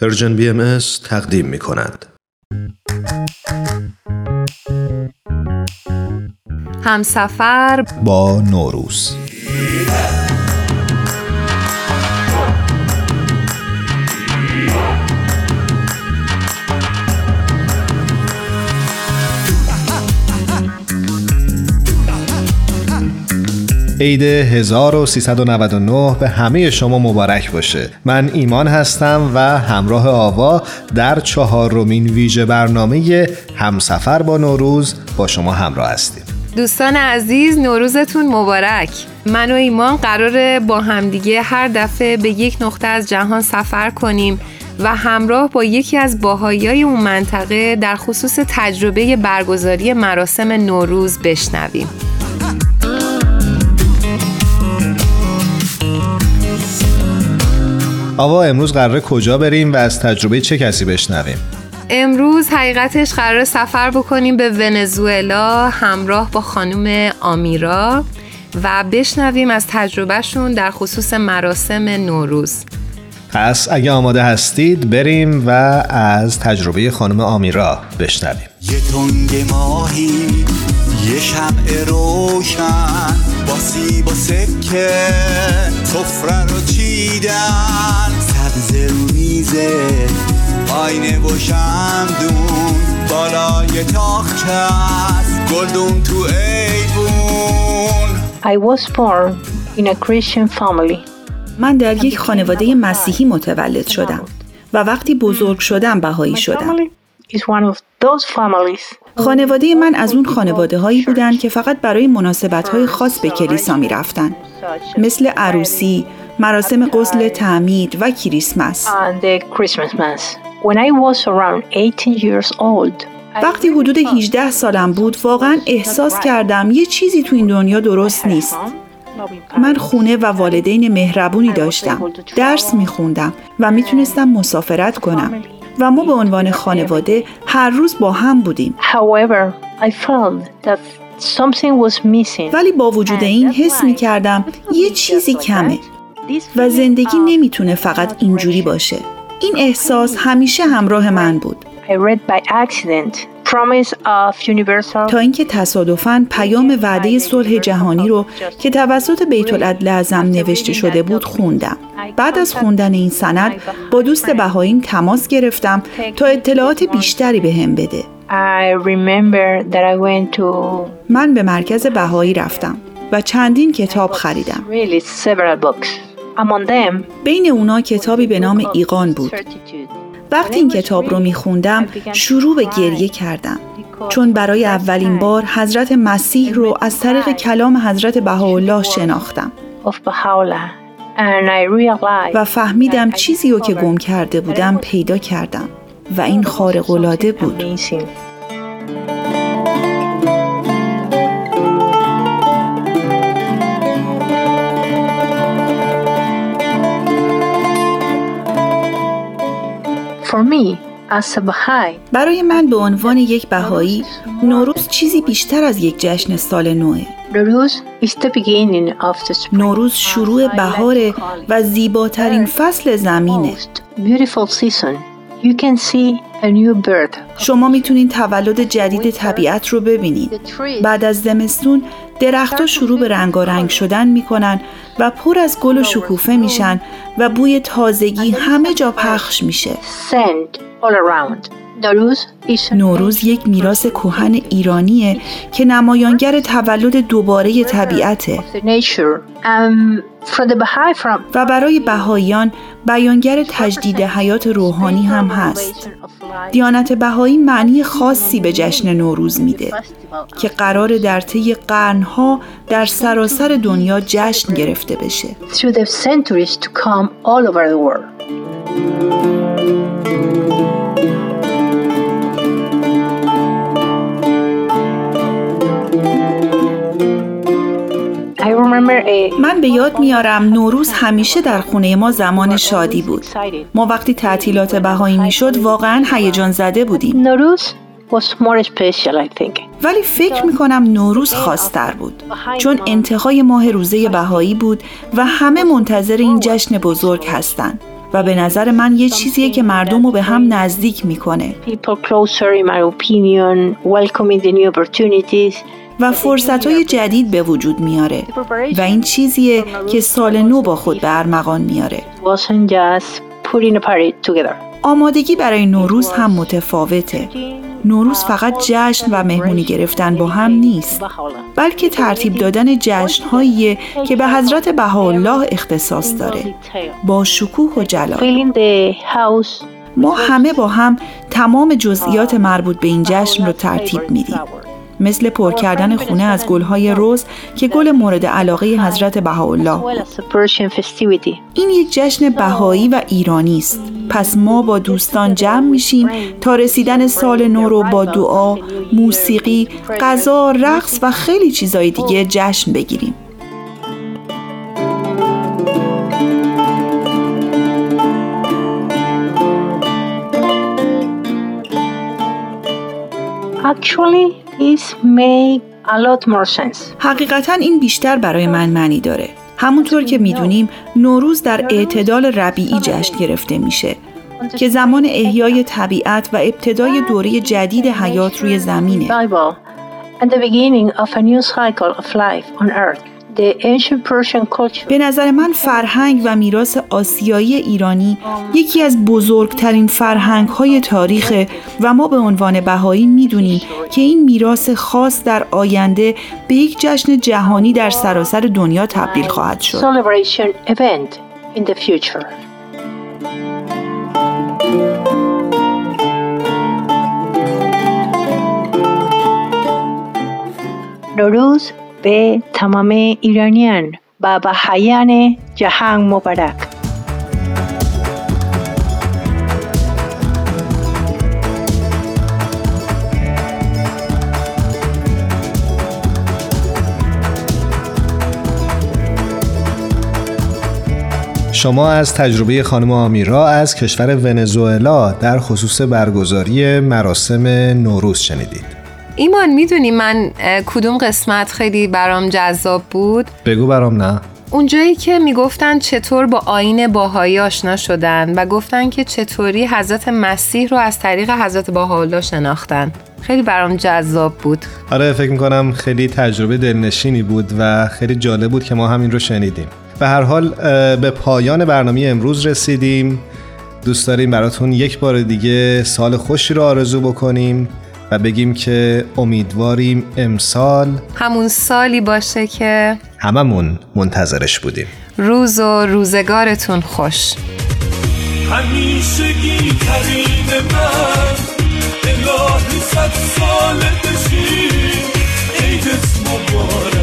پرژن بی ام تقدیم می کند. همسفر با نوروز عید 1399 به همه شما مبارک باشه. من ایمان هستم و همراه آوا در چهارمین ویژه برنامه همسفر با نوروز با شما همراه هستیم. دوستان عزیز نوروزتون مبارک. من و ایمان قراره با همدیگه هر دفعه به یک نقطه از جهان سفر کنیم و همراه با یکی از باهایی اون منطقه در خصوص تجربه برگزاری مراسم نوروز بشنویم. آوا امروز قراره کجا بریم و از تجربه چه کسی بشنویم؟ امروز حقیقتش قرار سفر بکنیم به ونزوئلا همراه با خانم آمیرا و بشنویم از تجربهشون در خصوص مراسم نوروز پس اگه آماده هستید بریم و از تجربه خانم آمیرا بشنویم. یه تنگ ماهی یه شمع روشن با سیب و سکه سفره رو چیدن. سبز رو میزه آینه و شمدون بالای تاخچه است. گلدون تو ایوون. I was born in a Christian family. من در یک خانواده مسیحی متولد شدم و وقتی بزرگ شدم بهایی شدم. خانواده من از اون خانواده هایی بودند که فقط برای مناسبت های خاص به کلیسا می رفتن. مثل عروسی، مراسم غسل تعمید و کریسمس. and the Christmas mass. When I was around 18 years old, I وقتی حدود 18 سالم بود واقعا احساس کردم یه چیزی تو این دنیا درست نیست. من خونه و والدین مهربونی داشتم. درس می خوندم و می‌تونستم مسافرت کنم. و ما به عنوان خانواده هر روز با هم بودیم. ولی با وجود این حس می کردم یه چیزی کمه و زندگی نمی‌تونه فقط اینجوری باشه. این احساس همیشه همراه من بود. تا اینکه تصادفاً پیام وعده صلح جهانی رو که توسط بیت العدل اعظم نوشته شده بود خوندم. بعد از خوندن این سند با دوست بهاییم تماس گرفتم تا اطلاعات بیشتری به هم بده. من به مرکز بهایی رفتم و چندین کتاب خریدم. بین اونا کتابی به نام ایقان بود. وقتی این کتاب رو میخوندم شروع به گریه کردم. چون برای اولین بار حضرت مسیح رو از طریق کلام حضرت بهاءالله شناختم. و فهمیدم چیزی رو که گم کرده بودم پیدا کردم و این خارق‌العاده بود. برای من به عنوان یک بهایی نوروز چیزی بیشتر از یک جشن سال نوه. نوروز شروع بهاره و زیباترین فصل زمینه. شما می‌تونین تولد جدید طبیعت رو ببینید بعد از زمستون درختها شروع به رنگارنگ شدن می‌کنن و پر از گل و شکوفه میشن و بوی تازگی همه جا پخش میشه. A نوروز یک میراث کهن ایرانیه که نمایانگر تولد دوباره طبیعته. Um, و برای بهاییان بیانگر تجدید حیات روحانی هم هست. دیانت بهایی معنی خاصی به جشن نوروز میده که قرار در طی قرنها در سراسر دنیا جشن گرفته بشه. من به یاد میارم نوروز همیشه در خونه ما زمان شادی بود. ما وقتی تعطیلات بهایی می‌شد واقعا هیجان زده بودیم. think. ولی فکر می‌کنم نوروز خاصتر بود. چون انتهای ماه روزه بهایی بود و همه منتظر این جشن بزرگ هستند و به نظر من یه چیزیه که مردم رو به هم نزدیک می‌کنه. و فرصت های جدید به وجود میاره و این چیزیه که سال نو با خود به ارمغان میاره. آمادگی برای نوروز هم متفاوته. نوروز فقط جشن و مهمونی گرفتن با هم نیست بلکه ترتیب دادن جشنهاییه که به حضرت بهاءالله اختصاص داره. با شکوه و جلال. ما همه با هم تمام جزئیات مربوط به این جشن رو ترتیب میدیم. مثل پر کردن خونه از گلهای رز که گل مورد علاقه حضرت بهاءالله. این یک جشن بهایی و ایرانی است. پس ما با دوستان جمع میشیم تا رسیدن سال نو رو با دعا، موسیقی، غذا، رقص و خیلی چیزای دیگه جشن بگیریم. Actually, this make a lot more sense. حقیقتا این بیشتر برای من معنی داره. همونطور که می‌دونیم نوروز در اعتدال ربیعی جشن گرفته میشه که زمان احیای طبیعت و ابتدای دوره جدید حیات روی زمینه. به نظر من فرهنگ و میراث آسیایی ایرانی یکی از بزرگترین فرهنگ های تاریخ و ما به عنوان بهایی می‌دونیم که این میراث خاص در آینده به یک جشن جهانی در سراسر دنیا تبدیل خواهد شد. نوروز به تمام ایرانیان و بهایان جهان مبارک شما از تجربه خانم آمیرا از کشور ونزوئلا در خصوص برگزاری مراسم نوروز شنیدید. ایمان می‌دونی من کدوم قسمت خیلی برام جذاب بود بگو برام نه. اونجایی که می‌گفتن چطور با آین باهایی آشنا شدن و گفتن که چطوری حضرت مسیح رو از طریق حضرت بهاءالله شناختن خیلی برام جذاب بود آره فکر می‌کنم خیلی تجربه دلنشینی بود و خیلی جالب بود که ما همین رو شنیدیم. به هر حال به پایان برنامه امروز رسیدیم. دوست داریم براتون یک بار دیگه سال خوشی رو آرزو بکنیم بگیم که امیدواریم امسال همون سالی باشه که هممون منتظرش بودیم. روز و روزگارتون خوش. همیشگی کریم من الهی صد سال بشی و بار